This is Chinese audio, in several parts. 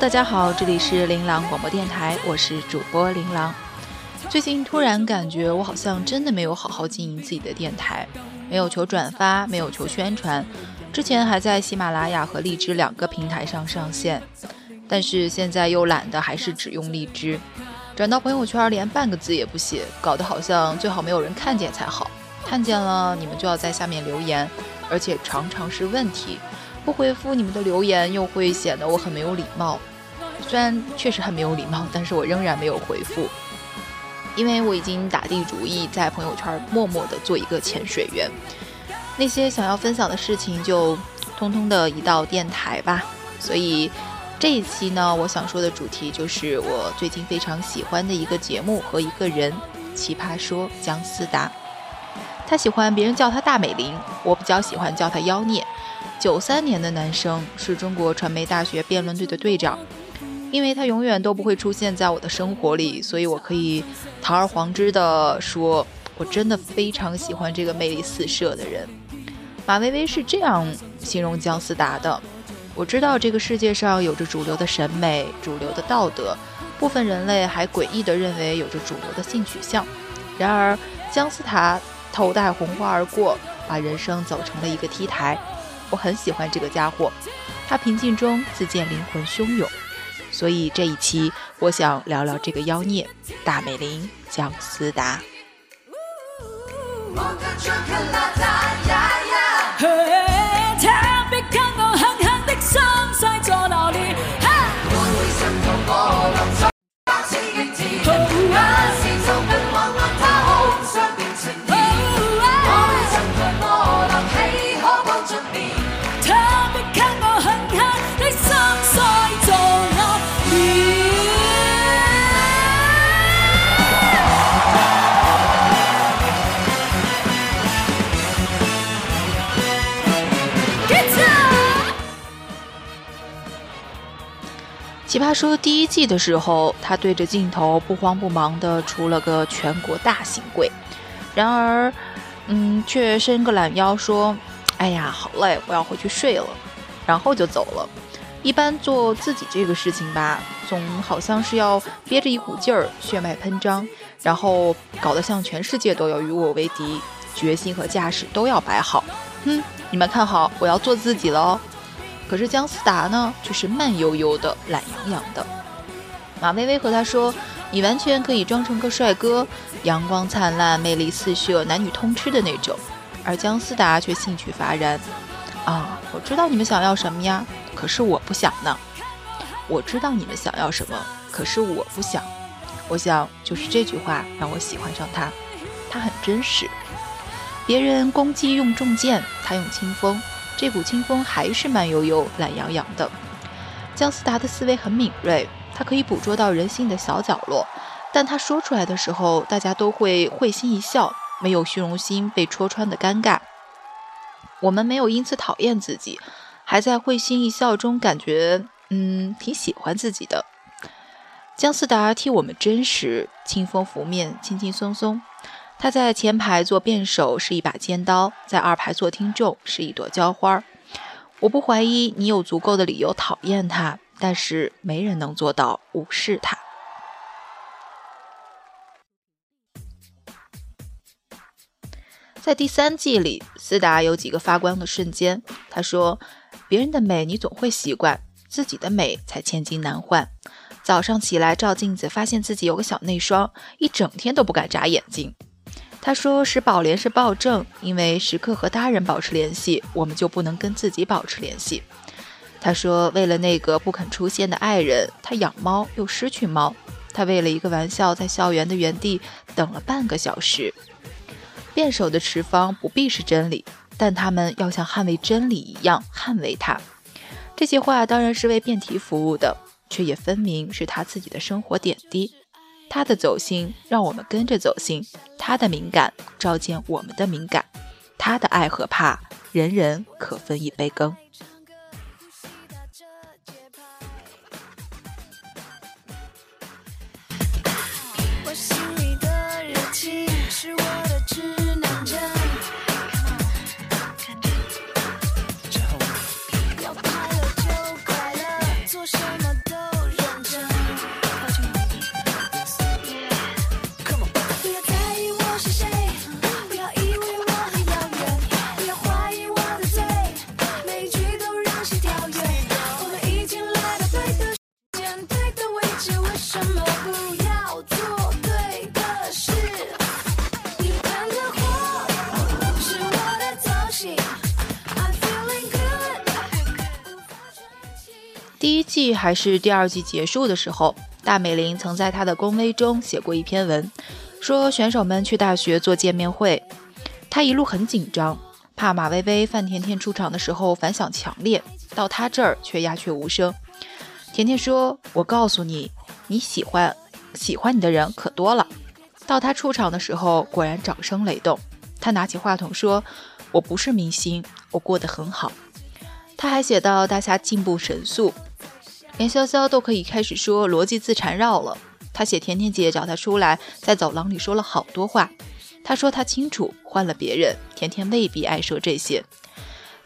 大家好，这里是琳琅广播电台，我是主播琳琅。最近突然感觉我好像真的没有好好经营自己的电台，没有求转发，没有求宣传。之前还在喜马拉雅和荔枝两个平台上上线，但是现在又懒得还是只用荔枝，转到朋友圈连半个字也不写，搞得好像最好没有人看见才好。看见了，你们就要在下面留言，而且常常是问题。不回复你们的留言，又会显得我很没有礼貌。虽然确实很没有礼貌，但是我仍然没有回复，因为我已经打定主意在朋友圈默默的做一个潜水员。那些想要分享的事情就通通的移到电台吧。所以这一期呢，我想说的主题就是我最近非常喜欢的一个节目和一个人——奇葩说姜思达。他喜欢别人叫他大美玲，我比较喜欢叫他妖孽。九三年的男生是中国传媒大学辩论队的队长，因为他永远都不会出现在我的生活里，所以我可以堂而皇之的说，我真的非常喜欢这个魅力四射的人。马薇薇是这样形容姜思达的：我知道这个世界上有着主流的审美、主流的道德，部分人类还诡异地认为有着主流的性取向。然而，姜思达头戴红花而过，把人生走成了一个 T 台。我很喜欢这个家伙，他平静中自见灵魂汹涌，所以这一期我想聊聊这个妖孽大美玲姜思达。奇葩说第一季的时候，他对着镜头不慌不忙地出了个全国大刑柜，然而，嗯，却伸个懒腰说：“哎呀，好累，我要回去睡了。”然后就走了。一般做自己这个事情吧，总好像是要憋着一股劲儿，血脉喷张，然后搞得像全世界都要与我为敌，决心和架势都要摆好。哼，你们看好，我要做自己了哦。可是姜思达呢，却是慢悠悠的、懒洋洋的。马薇薇和他说：“你完全可以装成个帅哥，阳光灿烂、魅力四射、男女通吃的那种。”而姜思达却兴趣乏然。啊，我知道你们想要什么呀，可是我不想呢。我知道你们想要什么，可是我不想。我想就是这句话让我喜欢上他，他很真实。别人攻击用重剑，他用清风。这股清风还是慢悠悠、懒洋洋的。姜思达的思维很敏锐，他可以捕捉到人性的小角落，但他说出来的时候，大家都会会心一笑，没有虚荣心被戳穿的尴尬。我们没有因此讨厌自己，还在会心一笑中感觉，嗯，挺喜欢自己的。姜思达替我们真实，清风拂面，轻轻松松。他在前排做辩手是一把尖刀，在二排做听众是一朵娇花。我不怀疑你有足够的理由讨厌他，但是没人能做到无视他。在第三季里，思达有几个发光的瞬间。他说：“别人的美你总会习惯，自己的美才千金难换。”早上起来照镜子，发现自己有个小内双，一整天都不敢眨眼睛。他说：“使宝莲是暴政，因为时刻和他人保持联系，我们就不能跟自己保持联系。”他说：“为了那个不肯出现的爱人，他养猫又失去猫。他为了一个玩笑，在校园的原地等了半个小时。”辩手的持方不必是真理，但他们要像捍卫真理一样捍卫它。这些话当然是为辩题服务的，却也分明是他自己的生活点滴。他的走心让我们跟着走心，他的敏感照见我们的敏感。他的爱和怕，人人可分一杯羹。第一季还是第二季结束的时候，大美玲曾在她的公微中写过一篇文，说选手们去大学做见面会，她一路很紧张，怕马薇薇、范甜甜出场的时候反响强烈，到她这儿却鸦雀无声。甜甜说：“我告诉你，你喜欢喜欢你的人可多了。”到他出场的时候，果然掌声雷动。他拿起话筒说：“我不是明星，我过得很好。”他还写到：“大家进步神速。”连潇潇都可以开始说逻辑自缠绕了。他写甜甜姐找他出来，在走廊里说了好多话。他说他清楚，换了别人，甜甜未必爱说这些。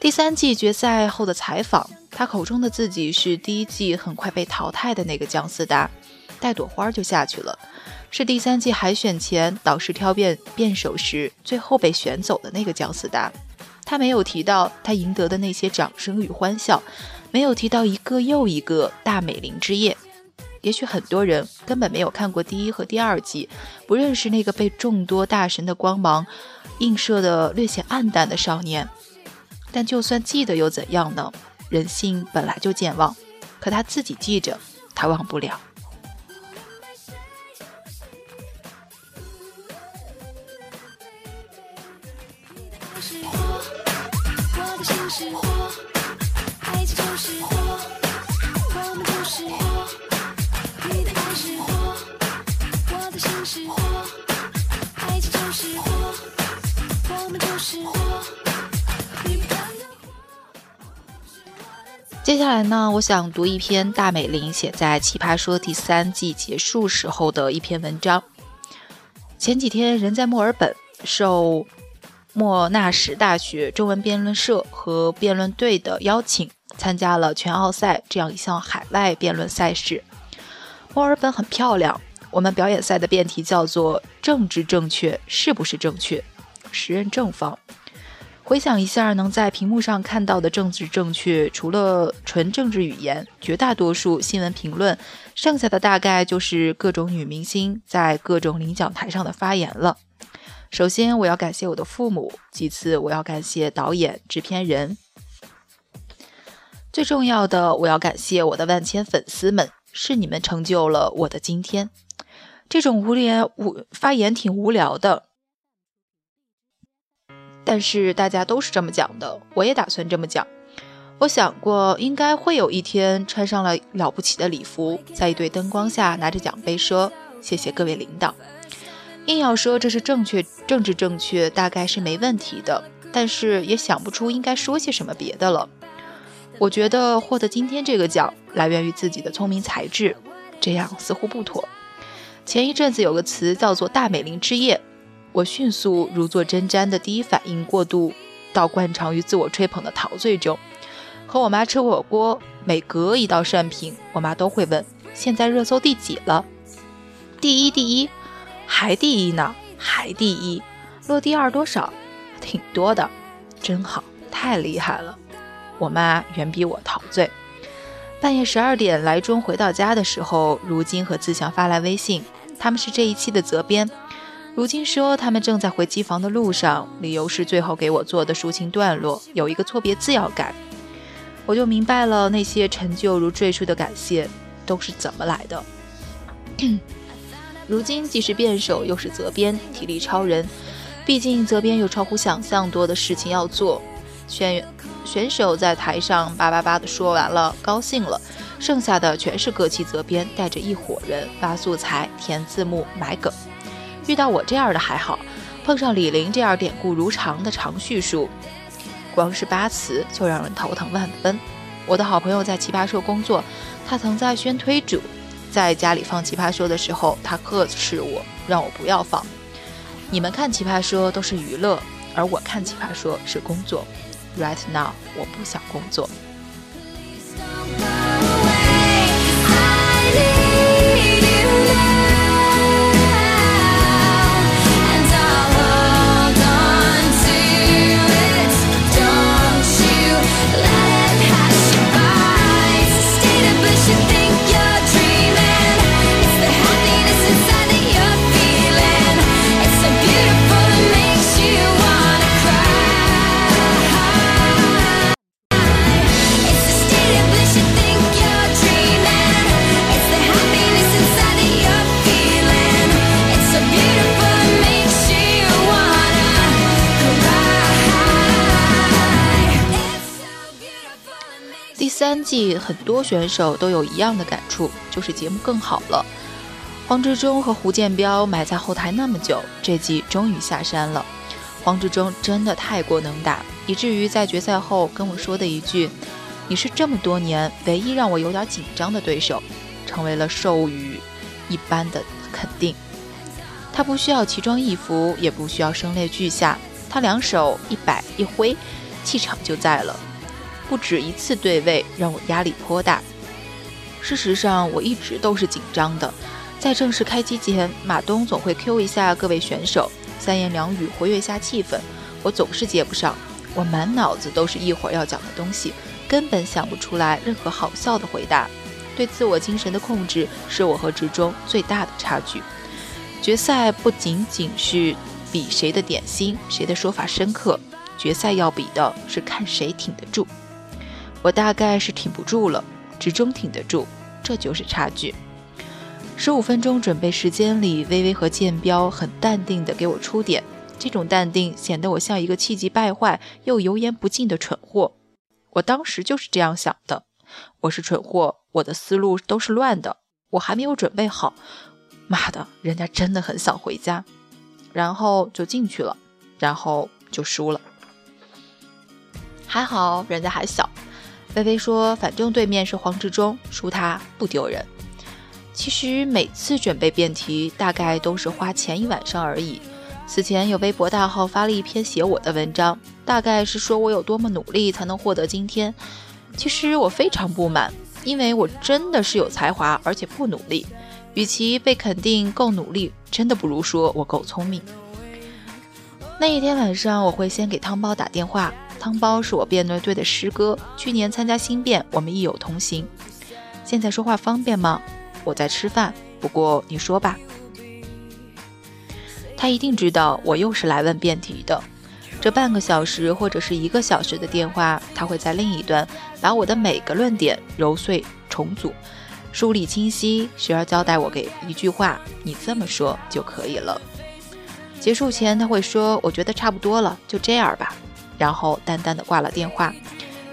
第三季决赛后的采访，他口中的自己是第一季很快被淘汰的那个姜思达，带朵花就下去了。是第三季海选前导师挑辩辩手时，最后被选走的那个姜思达。他没有提到他赢得的那些掌声与欢笑。没有提到一个又一个大美玲之夜，也许很多人根本没有看过第一和第二季，不认识那个被众多大神的光芒映射的略显暗淡的少年。但就算记得又怎样呢？人性本来就健忘，可他自己记着，他忘不了。来呢，我想读一篇大美玲写在《奇葩说》第三季结束时候的一篇文章。前几天人在墨尔本，受莫纳什大学中文辩论社和辩论队的邀请，参加了全奥赛这样一项海外辩论赛事。墨尔本很漂亮，我们表演赛的辩题叫做“政治正确是不是正确”，时任正方。回想一下，能在屏幕上看到的政治正确，除了纯政治语言，绝大多数新闻评论，剩下的大概就是各种女明星在各种领奖台上的发言了。首先，我要感谢我的父母；其次，我要感谢导演、制片人；最重要的，我要感谢我的万千粉丝们，是你们成就了我的今天。这种无聊无发言挺无聊的。但是大家都是这么讲的，我也打算这么讲。我想过，应该会有一天穿上了了不起的礼服，在一堆灯光下拿着奖杯说：“谢谢各位领导。”硬要说这是正确、政治正确，大概是没问题的。但是也想不出应该说些什么别的了。我觉得获得今天这个奖来源于自己的聪明才智，这样似乎不妥。前一阵子有个词叫做“大美玲之夜”。我迅速如坐针毡的第一反应过渡到惯常于自我吹捧的陶醉中。和我妈吃火锅，每隔一道涮品，我妈都会问：“现在热搜第几了？”第一，第一，还第一呢？还第一？落第二多少？挺多的，真好，太厉害了。我妈远比我陶醉。半夜十二点来钟回到家的时候，如今和自强发来微信，他们是这一期的责编。如今说他们正在回机房的路上，理由是最后给我做的抒情段落有一个错别字要改，我就明白了那些陈旧如赘述的感谢都是怎么来的。如今既是辩手又是责编，体力超人，毕竟责编有超乎想象多的事情要做。选选手在台上叭叭叭的说完了，高兴了，剩下的全是各期责编带着一伙人发素材、填字幕、买梗。遇到我这样的还好，碰上李陵这样典故如常的长叙述，光是八词就让人头疼万分。我的好朋友在奇葩说工作，他曾在宣推组，在家里放奇葩说的时候，他呵斥我，让我不要放。你们看奇葩说都是娱乐，而我看奇葩说是工作。Right now，我不想工作。第三季很多选手都有一样的感触，就是节目更好了。黄志忠和胡建彪埋在后台那么久，这季终于下山了。黄志忠真的太过能打，以至于在决赛后跟我说的一句：“你是这么多年唯一让我有点紧张的对手”，成为了授予一般的肯定。他不需要奇装异服，也不需要声泪俱下，他两手一摆一挥，气场就在了。不止一次对位，让我压力颇大。事实上，我一直都是紧张的。在正式开机前，马东总会 Q 一下各位选手，三言两语活跃下气氛。我总是接不上，我满脑子都是一会儿要讲的东西，根本想不出来任何好笑的回答。对自我精神的控制是我和职中最大的差距。决赛不仅仅是比谁的点心，谁的说法深刻，决赛要比的是看谁挺得住。我大概是挺不住了，直中挺得住，这就是差距。十五分钟准备时间里，微微和建彪很淡定地给我出点，这种淡定显得我像一个气急败坏又油盐不进的蠢货。我当时就是这样想的，我是蠢货，我的思路都是乱的，我还没有准备好。妈的，人家真的很想回家，然后就进去了，然后就输了。还好人家还小。微微说：“反正对面是黄志忠，输他不丢人。其实每次准备辩题，大概都是花前一晚上而已。此前有微博大号发了一篇写我的文章，大概是说我有多么努力才能获得今天。其实我非常不满，因为我真的是有才华，而且不努力。与其被肯定够努力，真的不如说我够聪明。那一天晚上，我会先给汤包打电话。”汤包是我辩论队的师哥，去年参加新辩，我们亦有同行。现在说话方便吗？我在吃饭，不过你说吧。他一定知道我又是来问辩题的。这半个小时或者是一个小时的电话，他会在另一端把我的每个论点揉碎重组，梳理清晰，时而交代我给一句话：“你这么说就可以了。”结束前他会说：“我觉得差不多了，就这样吧。”然后淡淡的挂了电话，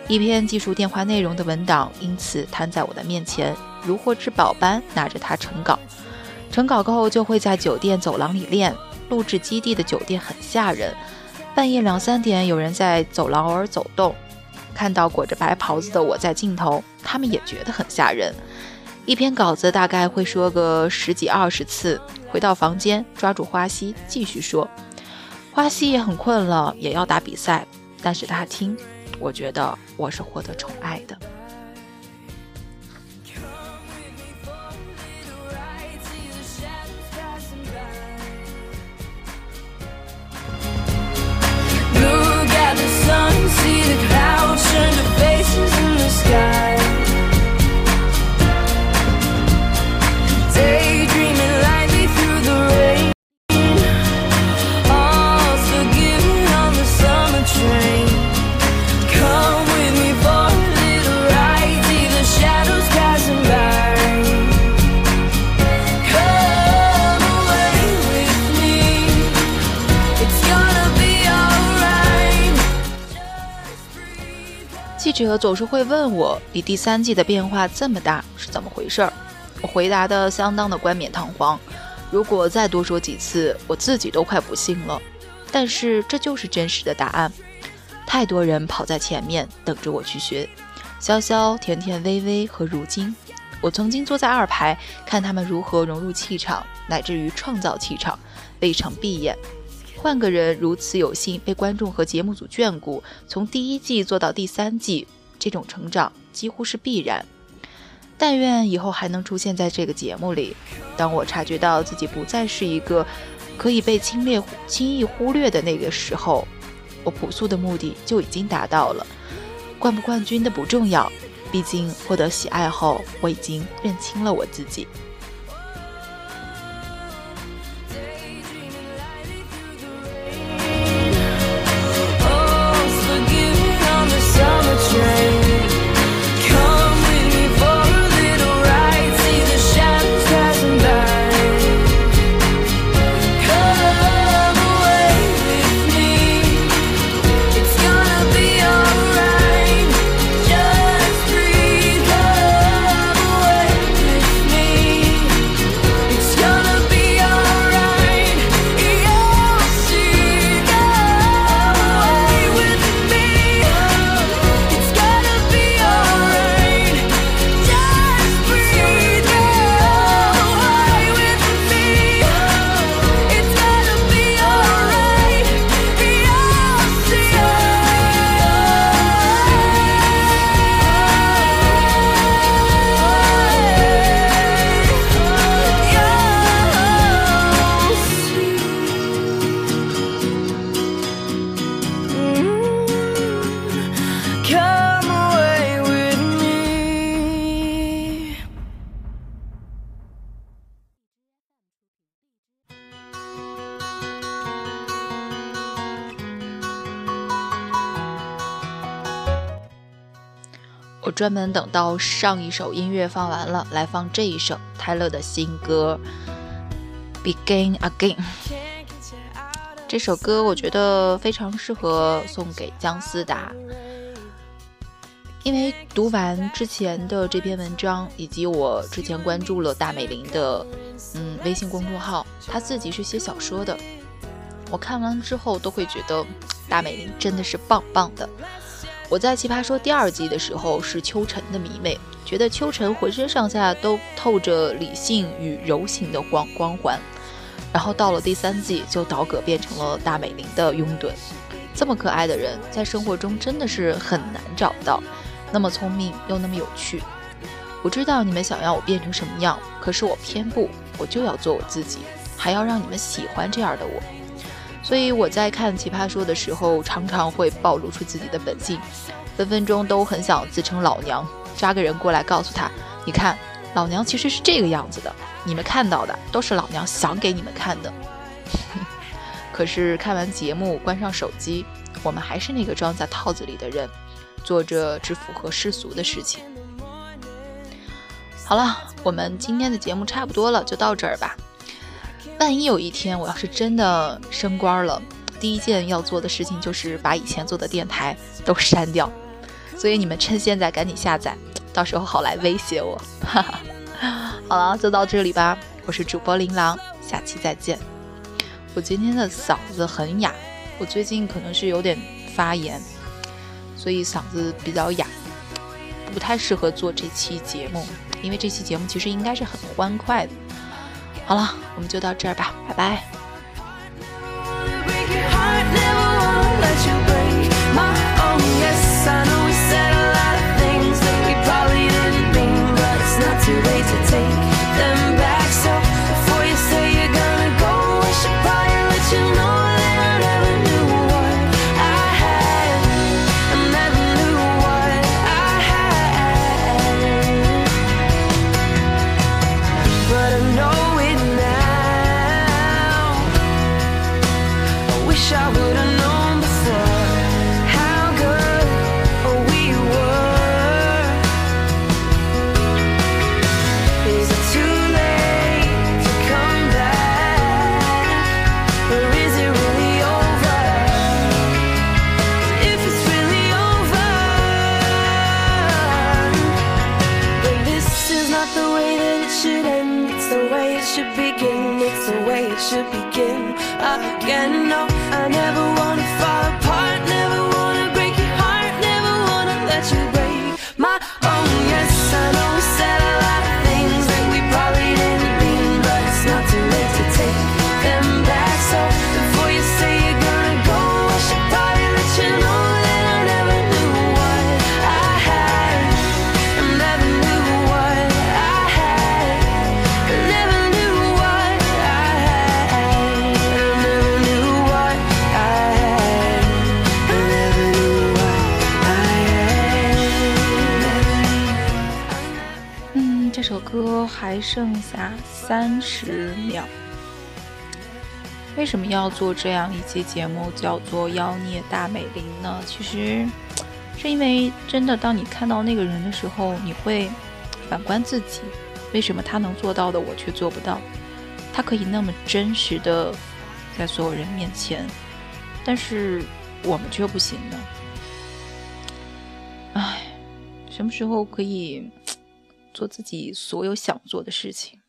一篇记述电话内容的文档因此摊在我的面前，如获至宝般拿着它成稿。成稿后就会在酒店走廊里练。录制基地的酒店很吓人，半夜两三点有人在走廊偶尔走动，看到裹着白袍子的我在镜头，他们也觉得很吓人。一篇稿子大概会说个十几二十次，回到房间抓住花溪继续说。花溪也很困了，也要打比赛，但是他听，我觉得我是获得宠爱的。记者总是会问我：“你第三季的变化这么大，是怎么回事？”我回答的相当的冠冕堂皇。如果再多说几次，我自己都快不信了。但是这就是真实的答案。太多人跑在前面等着我去学，潇潇、甜甜、微微和如今，我曾经坐在二排看他们如何融入气场，乃至于创造气场，未尝闭眼。换个人如此有幸被观众和节目组眷顾，从第一季做到第三季，这种成长几乎是必然。但愿以后还能出现在这个节目里。当我察觉到自己不再是一个可以被轻略、轻易忽略的那个时候，我朴素的目的就已经达到了。冠不冠军的不重要，毕竟获得喜爱后，我已经认清了我自己。专门等到上一首音乐放完了，来放这一首泰勒的新歌《Begin Again》。这首歌我觉得非常适合送给姜思达，因为读完之前的这篇文章，以及我之前关注了大美玲的嗯微信公众号，她自己是写小说的，我看完之后都会觉得大美玲真的是棒棒的。我在《奇葩说》第二季的时候是秋晨的迷妹，觉得秋晨浑身上下都透着理性与柔情的光光环。然后到了第三季，就倒戈变成了大美玲的拥趸。这么可爱的人，在生活中真的是很难找到，那么聪明又那么有趣。我知道你们想要我变成什么样，可是我偏不，我就要做我自己，还要让你们喜欢这样的我。所以我在看《奇葩说》的时候，常常会暴露出自己的本性，分分钟都很想自称老娘，抓个人过来告诉他：“你看，老娘其实是这个样子的，你们看到的都是老娘想给你们看的。”可是看完节目，关上手机，我们还是那个装在套子里的人，做着只符合世俗的事情。好了，我们今天的节目差不多了，就到这儿吧。万一有一天我要是真的升官了，第一件要做的事情就是把以前做的电台都删掉。所以你们趁现在赶紧下载，到时候好来威胁我。哈哈，好了，就到这里吧。我是主播琳琅，下期再见。我今天的嗓子很哑，我最近可能是有点发炎，所以嗓子比较哑，不太适合做这期节目，因为这期节目其实应该是很欢快的。好了，我们就到这儿吧，拜拜。Should begin. It's the way it should begin. Again, no, I never wanna fall apart. Never wanna break your heart. Never wanna let you break 这首歌还剩下三十秒。为什么要做这样一期节目，叫做《妖孽大美玲》呢？其实是因为真的，当你看到那个人的时候，你会反观自己，为什么他能做到的，我却做不到？他可以那么真实的在所有人面前，但是我们却不行呢？唉，什么时候可以做自己所有想做的事情？